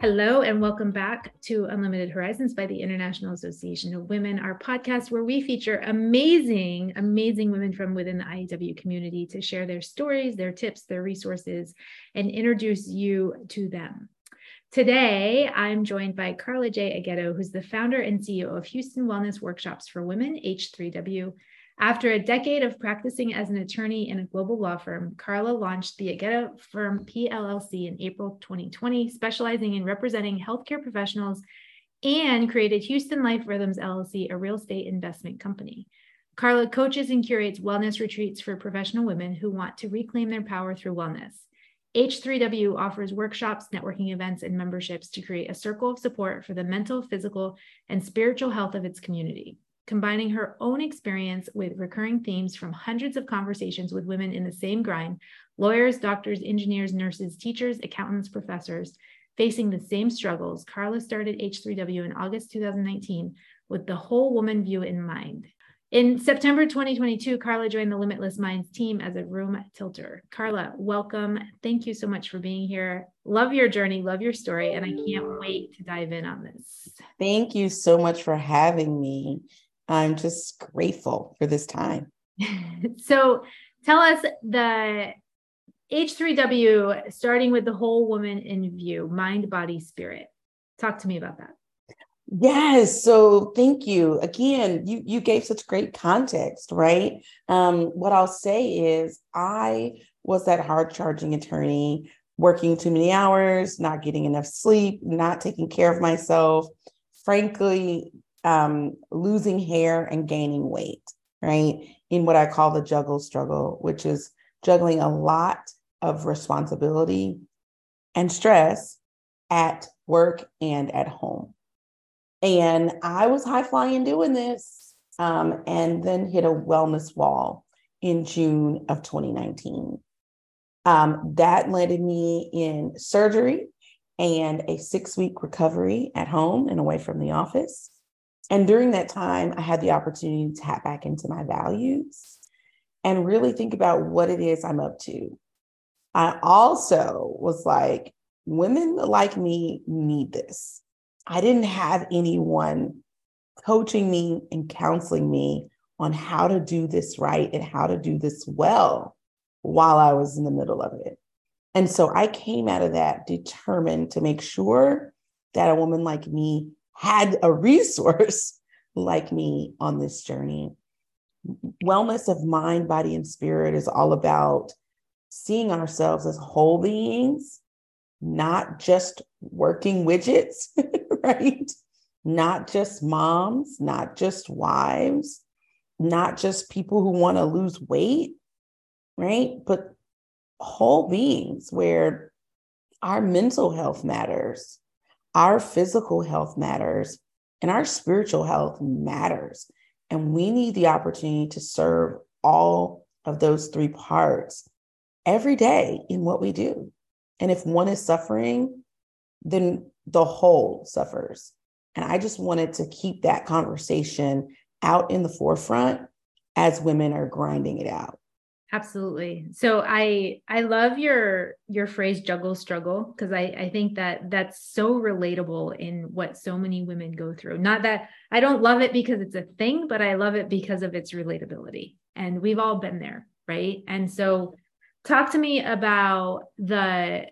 Hello, and welcome back to Unlimited Horizons by the International Association of Women, our podcast where we feature amazing, amazing women from within the IAW community to share their stories, their tips, their resources, and introduce you to them. Today, I'm joined by Karla J. Aghedo, who's the founder and CEO of Houston Wellness Workshops for Women, H3W, after a decade of practicing as an attorney in a global law firm, Karla launched the Aghedo Firm PLLC in April 2020, specializing in representing healthcare professionals and created Houston Life Rhythms LLC, a real estate investment company. Karla coaches and curates wellness retreats for professional women who want to reclaim their power through wellness. H3W offers workshops, networking events, and memberships to create a circle of support for the mental, physical, and spiritual health of its community combining her own experience with recurring themes from hundreds of conversations with women in the same grind lawyers, doctors, engineers, nurses, teachers, accountants, professors facing the same struggles. Karla started H3W in August 2019 with the whole woman view in mind. In September 2022, Karla joined the Limitless Minds team as a room tilter. Karla, welcome. Thank you so much for being here. Love your journey, love your story, and I can't wait to dive in on this. Thank you so much for having me. I'm just grateful for this time. so tell us the H3W, starting with the whole woman in view, mind, body, spirit. Talk to me about that. Yes. So thank you. Again, you you gave such great context, right? Um, what I'll say is I was that hard charging attorney, working too many hours, not getting enough sleep, not taking care of myself, frankly, um, losing hair and gaining weight, right? In what I call the juggle struggle, which is juggling a lot of responsibility and stress at work and at home. And I was high flying doing this um, and then hit a wellness wall in June of 2019. Um, that landed me in surgery and a six week recovery at home and away from the office. And during that time, I had the opportunity to tap back into my values and really think about what it is I'm up to. I also was like, women like me need this. I didn't have anyone coaching me and counseling me on how to do this right and how to do this well while I was in the middle of it. And so I came out of that determined to make sure that a woman like me had a resource like me on this journey. Wellness of mind, body, and spirit is all about seeing ourselves as whole beings, not just working widgets, right? Not just moms, not just wives, not just people who want to lose weight, right? But whole beings where our mental health matters, our physical health matters and our spiritual health matters. And we need the opportunity to serve all of those three parts every day in what we do. And if one is suffering, then the whole suffers. And I just wanted to keep that conversation out in the forefront as women are grinding it out. Absolutely. So I I love your your phrase juggle struggle because I I think that that's so relatable in what so many women go through. Not that I don't love it because it's a thing, but I love it because of its relatability. And we've all been there, right? And so talk to me about the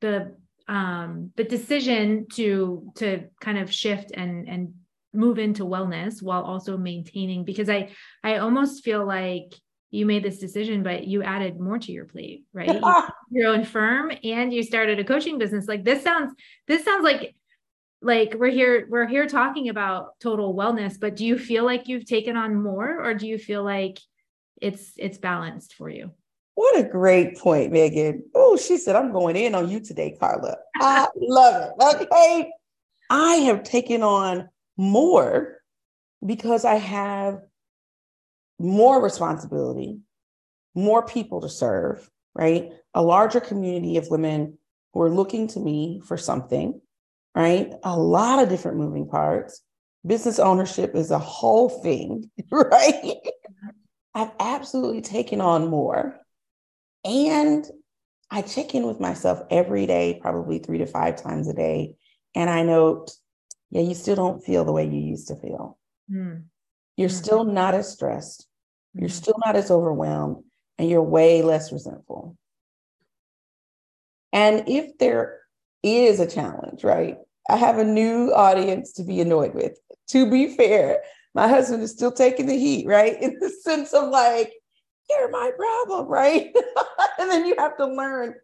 the um the decision to to kind of shift and and move into wellness while also maintaining because I I almost feel like you made this decision, but you added more to your plate, right? your own firm and you started a coaching business. Like this sounds, this sounds like like we're here, we're here talking about total wellness, but do you feel like you've taken on more or do you feel like it's it's balanced for you? What a great point, Megan. Oh, she said, I'm going in on you today, Karla. I love it. Okay. I have taken on more because I have more responsibility, more people to serve, right? A larger community of women who are looking to me for something, right? A lot of different moving parts. Business ownership is a whole thing, right? I've absolutely taken on more. And I check in with myself every day, probably three to five times a day. And I note, yeah, you still don't feel the way you used to feel. Mm. You're mm-hmm. still not as stressed. You're mm-hmm. still not as overwhelmed, and you're way less resentful. And if there is a challenge, right? I have a new audience to be annoyed with. To be fair, my husband is still taking the heat, right? In the sense of like, you're my problem, right? and then you have to learn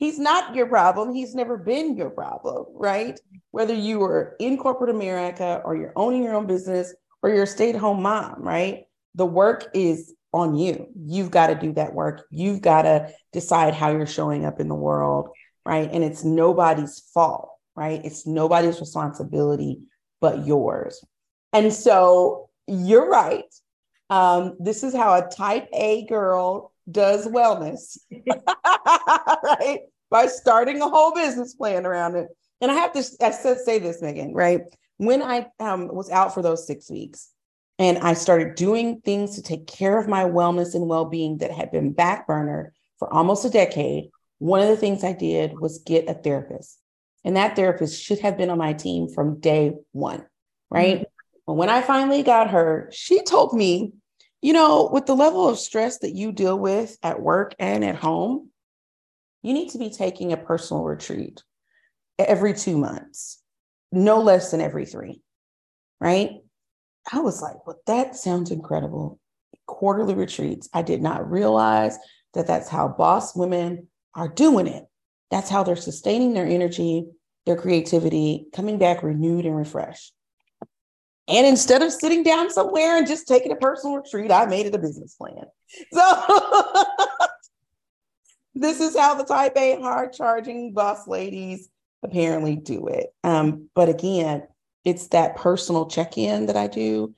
he's not your problem. He's never been your problem, right? Whether you are in corporate America or you're owning your own business or you're a stay at home mom, right? The work is on you. You've got to do that work. You've got to decide how you're showing up in the world, right? And it's nobody's fault, right? It's nobody's responsibility but yours. And so you're right. Um, this is how a type A girl does wellness, right? By starting a whole business plan around it. And I have to I said, say this, Megan, right? When I um, was out for those six weeks and I started doing things to take care of my wellness and well being that had been backburnered for almost a decade, one of the things I did was get a therapist. And that therapist should have been on my team from day one, right? Mm-hmm. But when I finally got her, she told me, you know, with the level of stress that you deal with at work and at home, you need to be taking a personal retreat every two months, no less than every three, right? I was like, well, that sounds incredible. Quarterly retreats. I did not realize that that's how boss women are doing it. That's how they're sustaining their energy, their creativity, coming back renewed and refreshed. And instead of sitting down somewhere and just taking a personal retreat, I made it a business plan. So this is how the type A hard charging boss ladies apparently do it. Um, but again, it's that personal check in that I do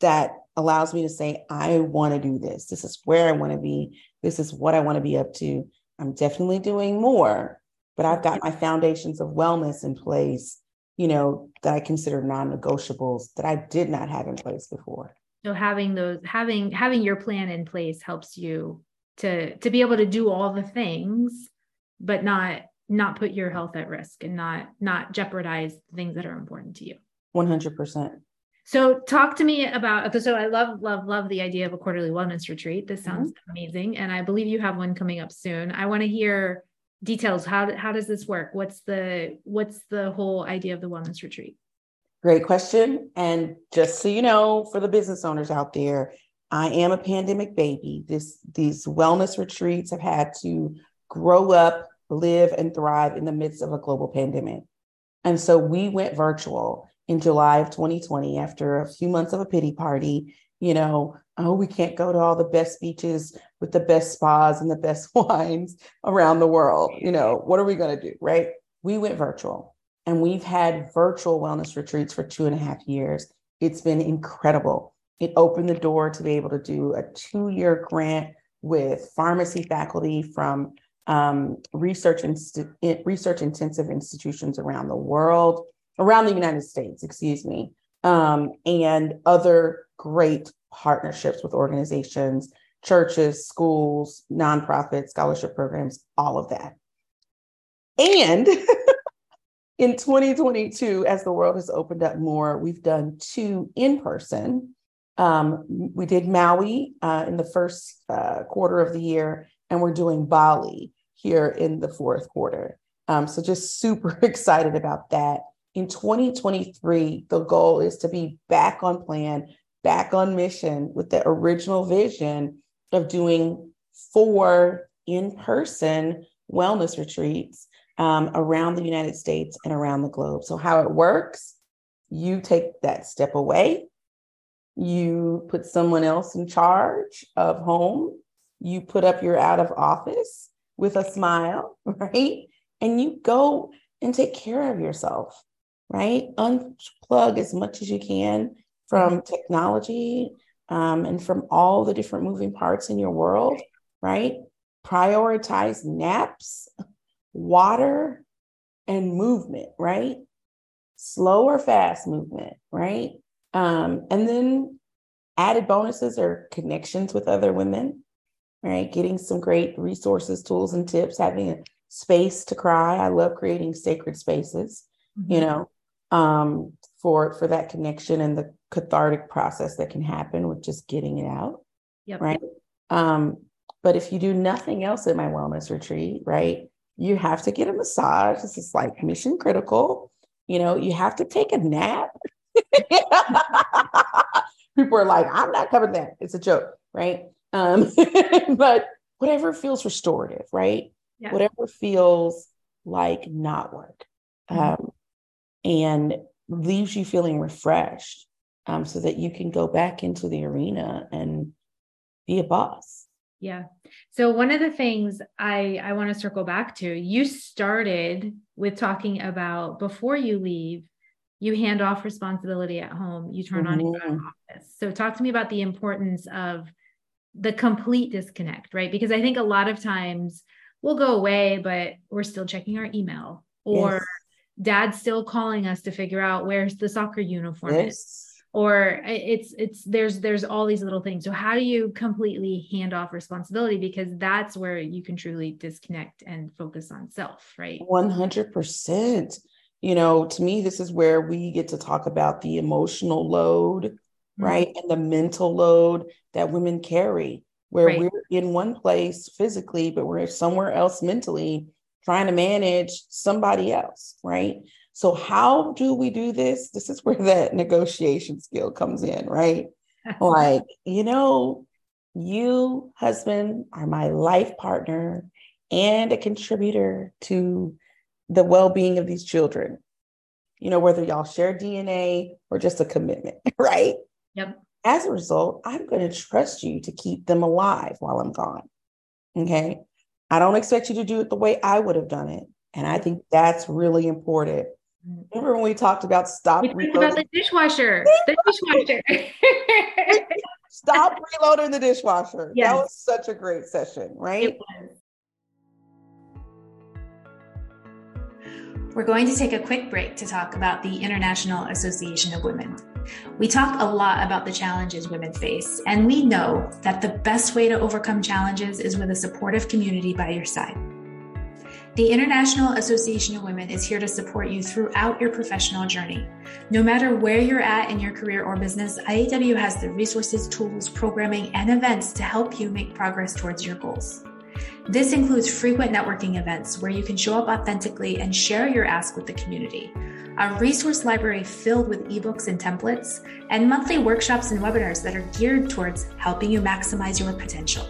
that allows me to say, I want to do this. This is where I want to be. This is what I want to be up to. I'm definitely doing more, but I've got my foundations of wellness in place you know, that I consider non-negotiables that I did not have in place before. So having those having having your plan in place helps you to to be able to do all the things but not not put your health at risk and not not jeopardize things that are important to you. 100% so talk to me about so i love love love the idea of a quarterly wellness retreat. This sounds mm-hmm. amazing and i believe you have one coming up soon. I want to hear details. How how does this work? What's the what's the whole idea of the wellness retreat? Great question and just so you know for the business owners out there i am a pandemic baby. This these wellness retreats have had to grow up live and thrive in the midst of a global pandemic and so we went virtual in july of 2020 after a few months of a pity party you know, oh, we can't go to all the best beaches with the best spas and the best wines around the world. You know, what are we going to do? Right. We went virtual and we've had virtual wellness retreats for two and a half years. It's been incredible. It opened the door to be able to do a two year grant with pharmacy faculty from um, research, inst- research intensive institutions around the world, around the United States, excuse me, um, and other great partnerships with organizations, churches, schools, nonprofits, scholarship programs, all of that. And in 2022, as the world has opened up more, we've done two in person. Um, we did Maui uh, in the first uh, quarter of the year, and we're doing Bali here in the fourth quarter. Um, so just super excited about that. In 2023, the goal is to be back on plan back on mission with the original vision of doing four in person wellness retreats um, around the United States and around the globe. So, how it works, you take that step away, you put someone else in charge of home, you put up your out of office with a smile, right? And you go and take care of yourself, right? Unplug as much as you can from technology, um, and from all the different moving parts in your world, right? Prioritize naps, water, and movement, right? Slow or fast movement, right? Um, and then added bonuses or connections with other women, right? Getting some great resources, tools, and tips, having a space to cry. I love creating sacred spaces, mm-hmm. you know, um, for for that connection and the cathartic process that can happen with just getting it out. Yep. Right. Um, but if you do nothing else at my wellness retreat, right, you have to get a massage. This is like mission critical. You know, you have to take a nap. People are like, I'm not covering that. It's a joke, right? Um, but whatever feels restorative, right? Yeah. Whatever feels like not work. Mm-hmm. Um, and leaves you feeling refreshed um, so that you can go back into the arena and be a boss. Yeah. So one of the things I I want to circle back to, you started with talking about before you leave, you hand off responsibility at home, you turn mm-hmm. on your office. So talk to me about the importance of the complete disconnect, right? Because I think a lot of times we'll go away, but we're still checking our email or yes. dad's still calling us to figure out where's the soccer uniform yes. is or uh, it's it's there's there's all these little things so how do you completely hand off responsibility because that's where you can truly disconnect and focus on self right 100% you know to me this is where we get to talk about the emotional load mm-hmm. right and the mental load that women carry where right. we're in one place physically but we're somewhere else mentally trying to manage somebody else right so, how do we do this? This is where that negotiation skill comes in, right? like, you know, you, husband, are my life partner and a contributor to the well being of these children. You know, whether y'all share DNA or just a commitment, right? Yep. As a result, I'm going to trust you to keep them alive while I'm gone. Okay. I don't expect you to do it the way I would have done it. And I think that's really important mm-hmm. Remember when we talked about stop we reloading? about the dishwasher? The dishwasher. stop reloading the dishwasher. Yes. That was such a great session, right? We're going to take a quick break to talk about the International Association of Women. We talk a lot about the challenges women face, and we know that the best way to overcome challenges is with a supportive community by your side. The International Association of Women is here to support you throughout your professional journey. No matter where you're at in your career or business, IAW has the resources, tools, programming, and events to help you make progress towards your goals. This includes frequent networking events where you can show up authentically and share your ask with the community, a resource library filled with ebooks and templates, and monthly workshops and webinars that are geared towards helping you maximize your potential.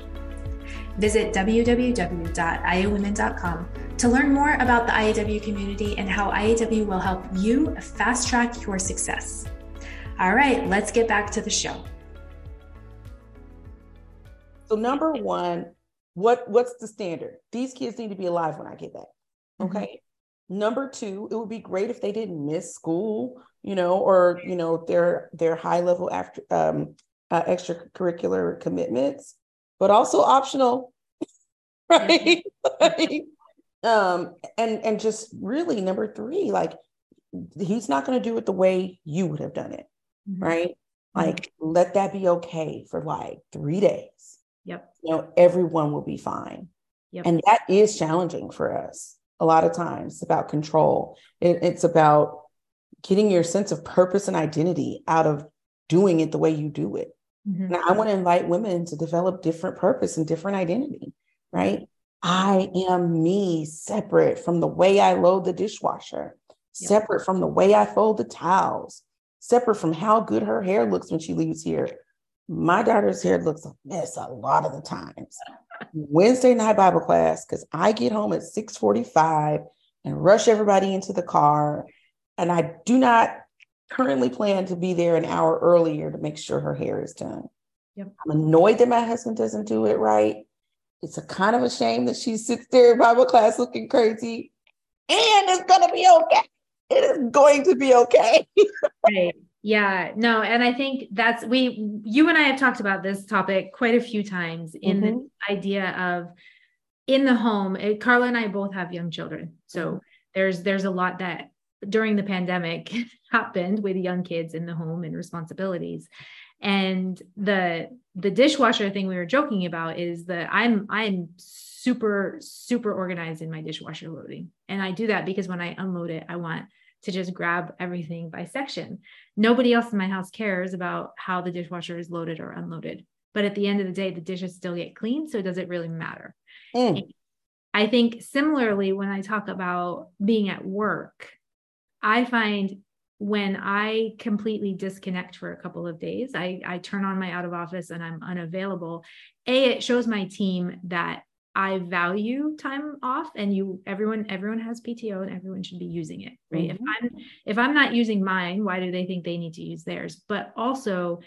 Visit www.iawomen.com to learn more about the IAW community and how IAW will help you fast track your success. All right, let's get back to the show. So number one, what what's the standard? These kids need to be alive when I get back. Okay. Mm-hmm. Number two, it would be great if they didn't miss school, you know, or you know their their high level after um, uh, extracurricular commitments but also optional, right? like, um, and and just really number three, like he's not going to do it the way you would have done it, mm-hmm. right? Mm-hmm. Like let that be okay for like three days. Yep. You know, everyone will be fine. Yep. And that is challenging for us a lot of times. It's about control. It, it's about getting your sense of purpose and identity out of doing it the way you do it. Mm-hmm. And I want to invite women to develop different purpose and different identity, right? I am me separate from the way I load the dishwasher, yep. separate from the way I fold the towels, separate from how good her hair looks when she leaves here. My daughter's hair looks a mess a lot of the times. Wednesday night Bible class, because I get home at 645 and rush everybody into the car. And I do not currently plan to be there an hour earlier to make sure her hair is done. Yep. I'm annoyed that my husband doesn't do it right. It's a kind of a shame that she sits there in Bible class looking crazy. And it's gonna be okay. It is going to be okay. right. Yeah, no, and I think that's we you and I have talked about this topic quite a few times in mm-hmm. the idea of in the home. It, Karla and I both have young children. So there's there's a lot that during the pandemic happened with young kids in the home and responsibilities. And the the dishwasher thing we were joking about is that I'm I'm super super organized in my dishwasher loading. And I do that because when I unload it, I want to just grab everything by section. Nobody else in my house cares about how the dishwasher is loaded or unloaded. But at the end of the day, the dishes still get clean. So does it really matter? Mm. I think similarly, when I talk about being at work, I find when I completely disconnect for a couple of days, I, I turn on my out of office and I'm unavailable. A, it shows my team that I value time off and you everyone everyone has PTO and everyone should be using it, right? Mm-hmm. If I'm if I'm not using mine, why do they think they need to use theirs? But also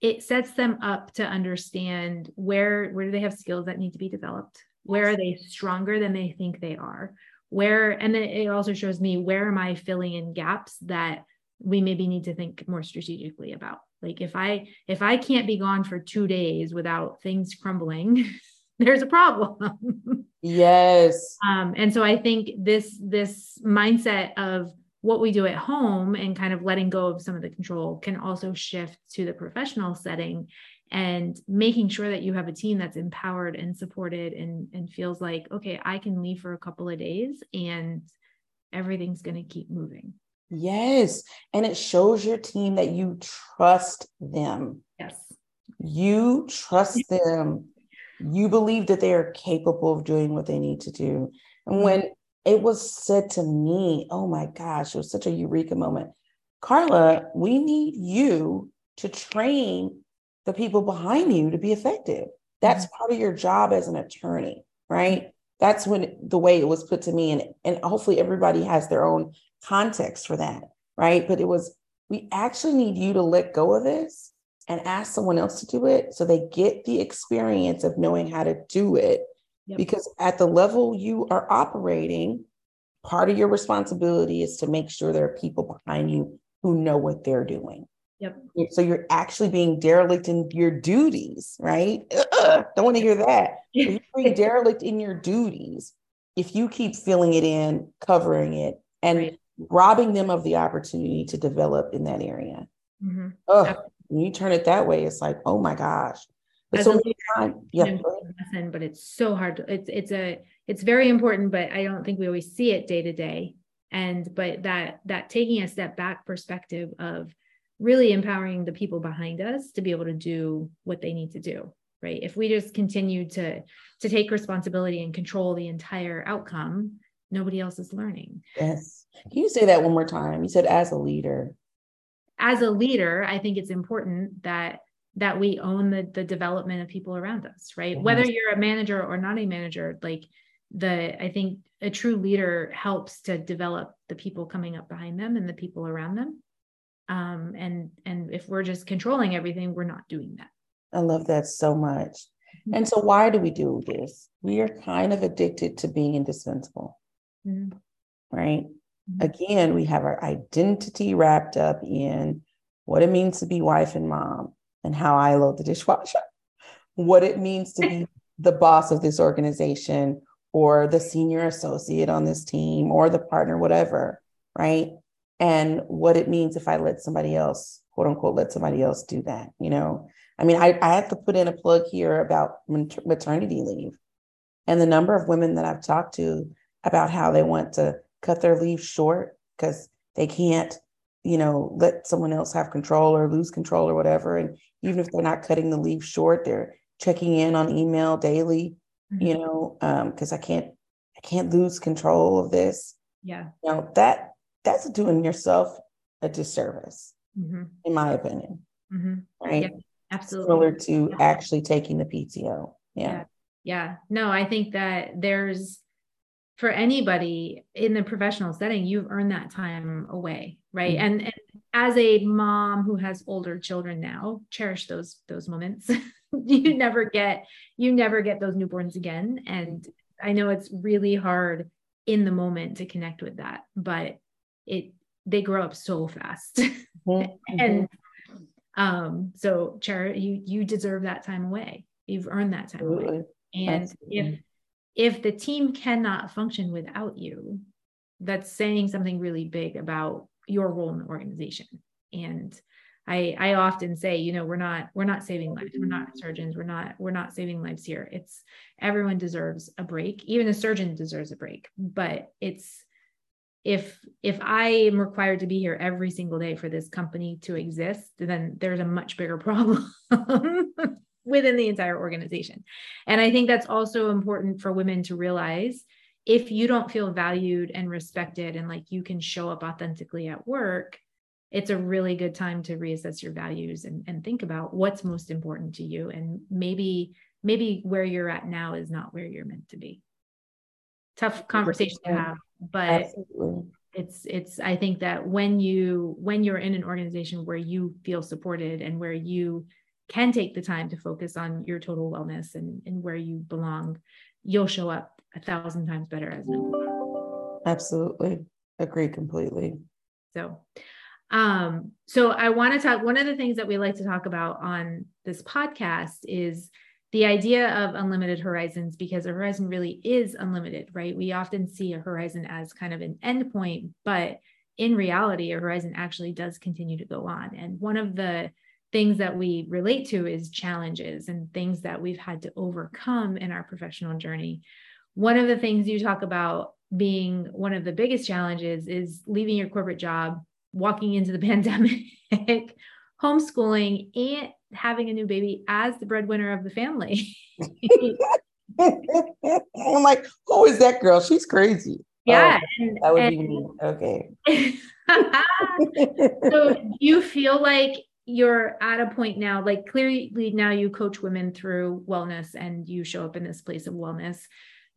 it sets them up to understand where where do they have skills that need to be developed? Where are they stronger than they think they are? Where and then it also shows me where am I filling in gaps that we maybe need to think more strategically about. Like if I if I can't be gone for 2 days without things crumbling there's a problem. yes. Um, and so I think this this mindset of what we do at home and kind of letting go of some of the control can also shift to the professional setting and making sure that you have a team that's empowered and supported and, and feels like, okay, I can leave for a couple of days and everything's going to keep moving. Yes. And it shows your team that you trust them. Yes. You trust them you believe that they are capable of doing what they need to do. And when mm-hmm. it was said to me, oh my gosh, it was such a eureka moment. Karla, we need you to train the people behind you to be effective. That's mm-hmm. part of your job as an attorney, right? That's when the way it was put to me. And, and hopefully everybody has their own context for that, right? But it was, we actually need you to let go of this and ask someone else to do it so they get the experience of knowing how to do it. Yep. Because at the level you are operating, part of your responsibility is to make sure there are people behind you who know what they're doing. Yep. So you're actually being derelict in your duties, right? Ugh, don't want to hear that. you're being derelict in your duties if you keep filling it in, covering it, and right. robbing them of the opportunity to develop in that area. Mm-hmm you turn it that way, it's like, oh my gosh. But so many times, yeah. Lesson, but it's so hard. To, it's it's a it's very important, but I don't think we always see it day to day. And but that that taking a step back perspective of really empowering the people behind us to be able to do what they need to do right if we just continue to to take responsibility and control the entire outcome nobody else is learning yes can you say that one more time you said as a leader as a leader, I think it's important that that we own the the development of people around us, right? Mm-hmm. Whether you're a manager or not a manager, like the I think a true leader helps to develop the people coming up behind them and the people around them. Um, and and if we're just controlling everything, we're not doing that. I love that so much. Mm-hmm. And so, why do we do this? We are kind of addicted to being indispensable, mm-hmm. right? Mm-hmm. Again, we have our identity wrapped up in what it means to be wife and mom and how I load the dishwasher, what it means to be the boss of this organization or the senior associate on this team or the partner, whatever, right? And what it means if I let somebody else, quote unquote, let somebody else do that, you know? I mean, I, I have to put in a plug here about maternity leave and the number of women that I've talked to about how they want to cut their leave short because they can't, you know, let someone else have control or lose control or whatever. And even if they're not cutting the leave short, they're checking in on email daily, mm-hmm. you know, because um, I can't, I can't lose control of this. Yeah. You know, that that's doing yourself a disservice, mm-hmm. in my opinion. Mm-hmm. Right. Yeah, absolutely. Similar to yeah. actually taking the PTO. Yeah. yeah. Yeah. No, I think that there's for anybody in the professional setting you've earned that time away right mm-hmm. and, and as a mom who has older children now cherish those those moments you never get you never get those newborns again and i know it's really hard in the moment to connect with that but it they grow up so fast. Mm-hmm. and um, so Chara, you you deserve that time away. You've earned that time Absolutely. away. And Absolutely. if if the team cannot function without you, that's saying something really big about your role in the organization. And I I often say, you know, we're not we're not saving lives. We're not surgeons. We're not we're not saving lives here. It's everyone deserves a break. Even a surgeon deserves a break. But it's if if I am required to be here every single day for this company to exist, then there's a much bigger problem within the entire organization. And I think that's also important for women to realize if you don't feel valued and respected and like you can show up authentically at work, it's a really good time to reassess your values and, and think about what's most important to you and maybe maybe where you're at now is not where you're meant to be tough conversation to have but Absolutely. it's it's i think that when you when you're in an organization where you feel supported and where you can take the time to focus on your total wellness and, and where you belong you'll show up a thousand times better as an employee absolutely agree completely so um, so I want to talk. One of the things that we like to talk about on this podcast is the idea of unlimited horizons because a horizon really is unlimited, right? We often see a horizon as kind of an endpoint, but in reality, a horizon actually does continue to go on. And one of the things that we relate to is challenges and things that we've had to overcome in our professional journey. One of the things you talk about being one of the biggest challenges is leaving your corporate job walking into the pandemic, homeschooling, and having a new baby as the breadwinner of the family. I'm like, who is that girl? She's crazy. Oh, yeah. Oh, and, that would and, be me. Okay. so you feel like you're at a point now, like clearly now you coach women through wellness and you show up in this place of wellness.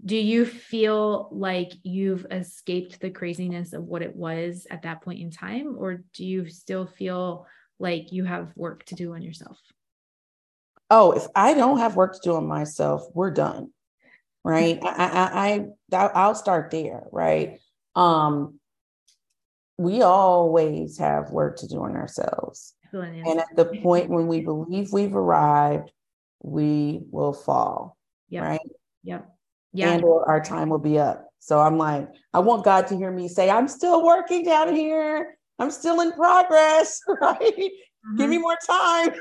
Do you feel like you've escaped the craziness of what it was at that point in time or do you still feel like you have work to do on yourself? Oh if i don't have work to do on myself we're done right? I, I i i'll start there right? Um we always have work to do on ourselves and at the point when we believe we've arrived we will fall yep. right yep yeah. and or our time will be up. So I'm like, I want God to hear me say, I'm still working down here. I'm still in progress, right? Mm-hmm. Give me more time.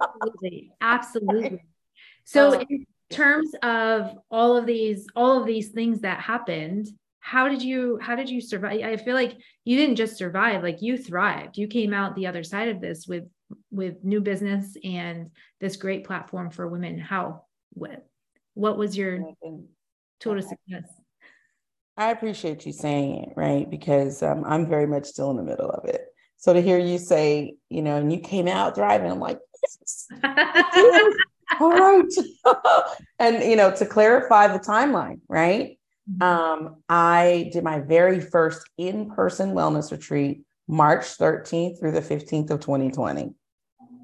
Absolutely. Absolutely. So in terms of all of these, all of these things that happened, how did you how did you survive? I feel like you didn't just survive, like you thrived. You came out the other side of this with with new business and this great platform for women. How? What what was your total success? I appreciate you saying it, right? Because um, I'm very much still in the middle of it. So to hear you say, you know, and you came out thriving I'm like, all right. and you know, to clarify the timeline, right? Mm-hmm. Um, I did my very first in-person wellness retreat March 13th through the 15th of 2020.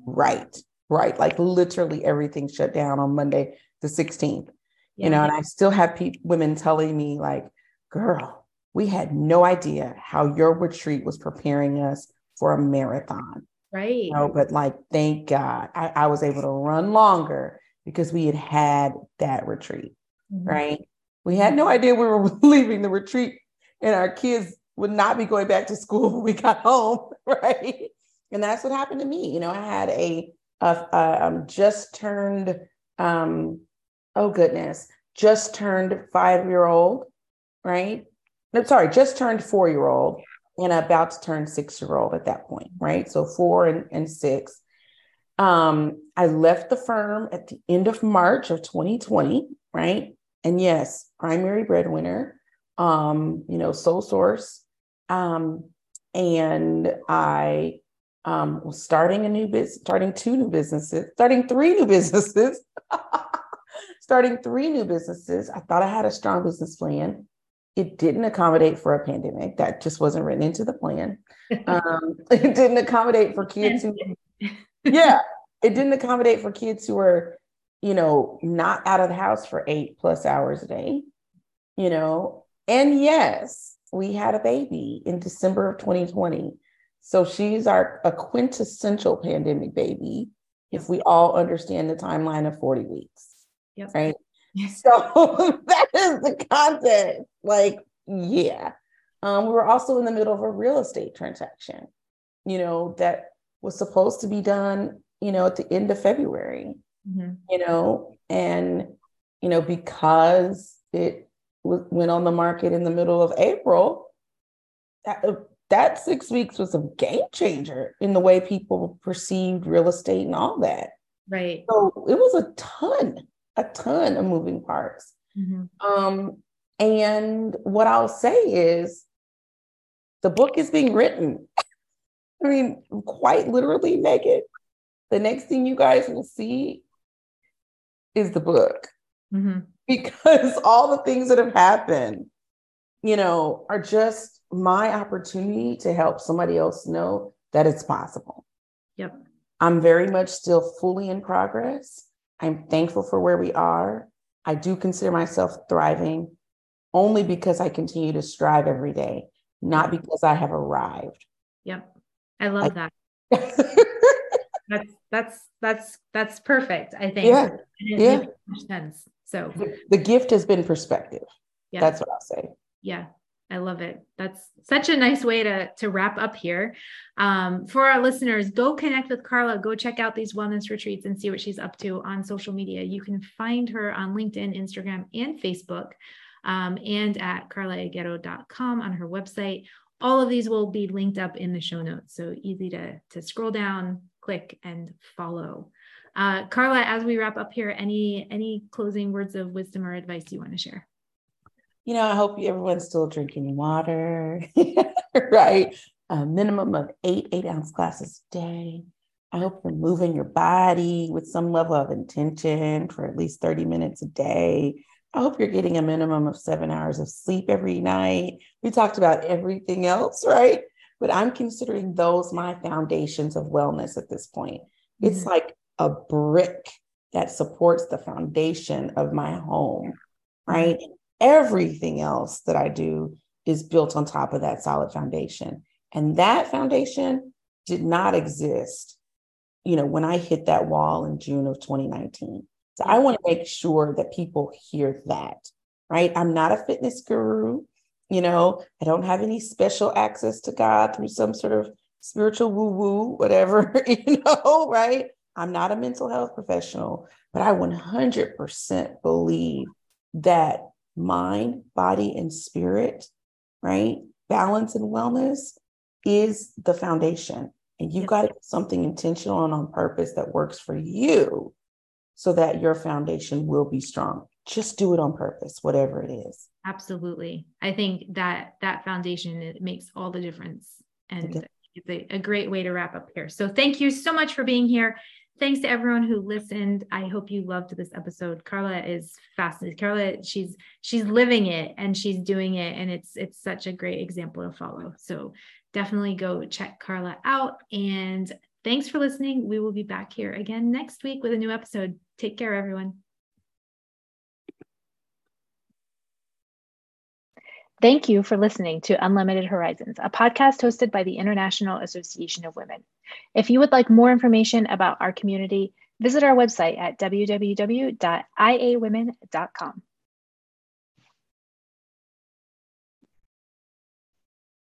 Right, right. Like literally everything shut down on Monday, the 16th. Yeah. You know, and I still have pe- women telling me, like, girl, we had no idea how your retreat was preparing us for a marathon. Right. You know, but like, thank God I, I was able to run longer because we had had that retreat. Mm-hmm. Right. We had no idea we were leaving the retreat and our kids would not be going back to school when we got home. Right. And that's what happened to me. You know, I had a, a, a um, just turned um, oh goodness, just turned five year old, right? No, sorry, just turned four year old and about to turn six year old at that point, right? So four and, and six. Um, I left the firm at the end of March of 2020, right? And yes, primary breadwinner, um, you know, sole source. Um, and I um, was starting a new business, starting two new businesses, starting three new businesses starting three new businesses. I thought I had a strong business plan. It didn't accommodate for a pandemic. That just wasn't written into the plan. Um, it didn't accommodate for kids who, yeah, it didn't accommodate for kids who were, you know, not out of the house for eight plus hours a day, you know. And yes, we had a baby in December of 2020. So she's our a quintessential pandemic baby, if we all understand the timeline of 40 weeks. Yep. Right. So that is the context. Like, yeah. Um, we were also in the middle of a real estate transaction, you know, that was supposed to be done, you know, at the end of February, mm-hmm. you know, and, you know, because it w- went on the market in the middle of April, that, uh, that six weeks was a game changer in the way people perceived real estate and all that. Right. So it was a ton, a ton of moving parts. Mm-hmm. Um, and what I'll say is the book is being written. I mean, quite literally, Megan. The next thing you guys will see is the book. Mm-hmm. Because all the things that have happened, you know, are just my opportunity to help somebody else know that it's possible. Yep. I'm very much still fully in progress. I'm thankful for where we are. I do consider myself thriving only because I continue to strive every day, not because I have arrived. Yep. I love I, that. that's that's that's perfect, I think. Yeah. yeah. sense. So the, the, gift has been perspective. Yeah. That's what I'll say. Yeah. I love it. That's such a nice way to to wrap up here. Um, for our listeners, go connect with Karla. Go check out these wellness retreats and see what she's up to on social media. You can find her on LinkedIn, Instagram, and Facebook um, and at carlaaguero.com on her website. All of these will be linked up in the show notes. So easy to, to scroll down, click, and follow. Uh, Karla, as we wrap up here, any any closing words of wisdom or advice you want to share? You know, I hope everyone's still drinking water, right? A minimum of eight eight ounce glasses a day. I hope you're moving your body with some level of intention for at least 30 minutes a day. I hope you're getting a minimum of seven hours of sleep every night. We talked about everything else, right? But I'm considering those my foundations of wellness at this point. Mm-hmm. It's like a brick that supports the foundation of my home, right? Mm-hmm. Everything else that I do is built on top of that solid foundation. And that foundation did not exist, you know, when I hit that wall in June of 2019. So I want to make sure that people hear that, right? I'm not a fitness guru. You know, I don't have any special access to God through some sort of spiritual woo woo, whatever, you know, right? I'm not a mental health professional, but I 100% believe that mind, body, and spirit, right? Balance and wellness is the foundation. And you've got to do something intentional and on purpose that works for you so that your foundation will be strong. Just do it on purpose, whatever it is. Absolutely. I think that that foundation it makes all the difference. And okay. it's a, a great way to wrap up here. So thank you so much for being here. Thanks to everyone who listened. I hope you loved this episode. Karla is fascinating. Karla, she's she's living it and she's doing it, and it's it's such a great example to follow. So definitely go check Karla out. And thanks for listening. We will be back here again next week with a new episode. Take care, everyone. Thank you for listening to Unlimited Horizons, a podcast hosted by the International Association of Women. If you would like more information about our community, visit our website at www.iawomen.com.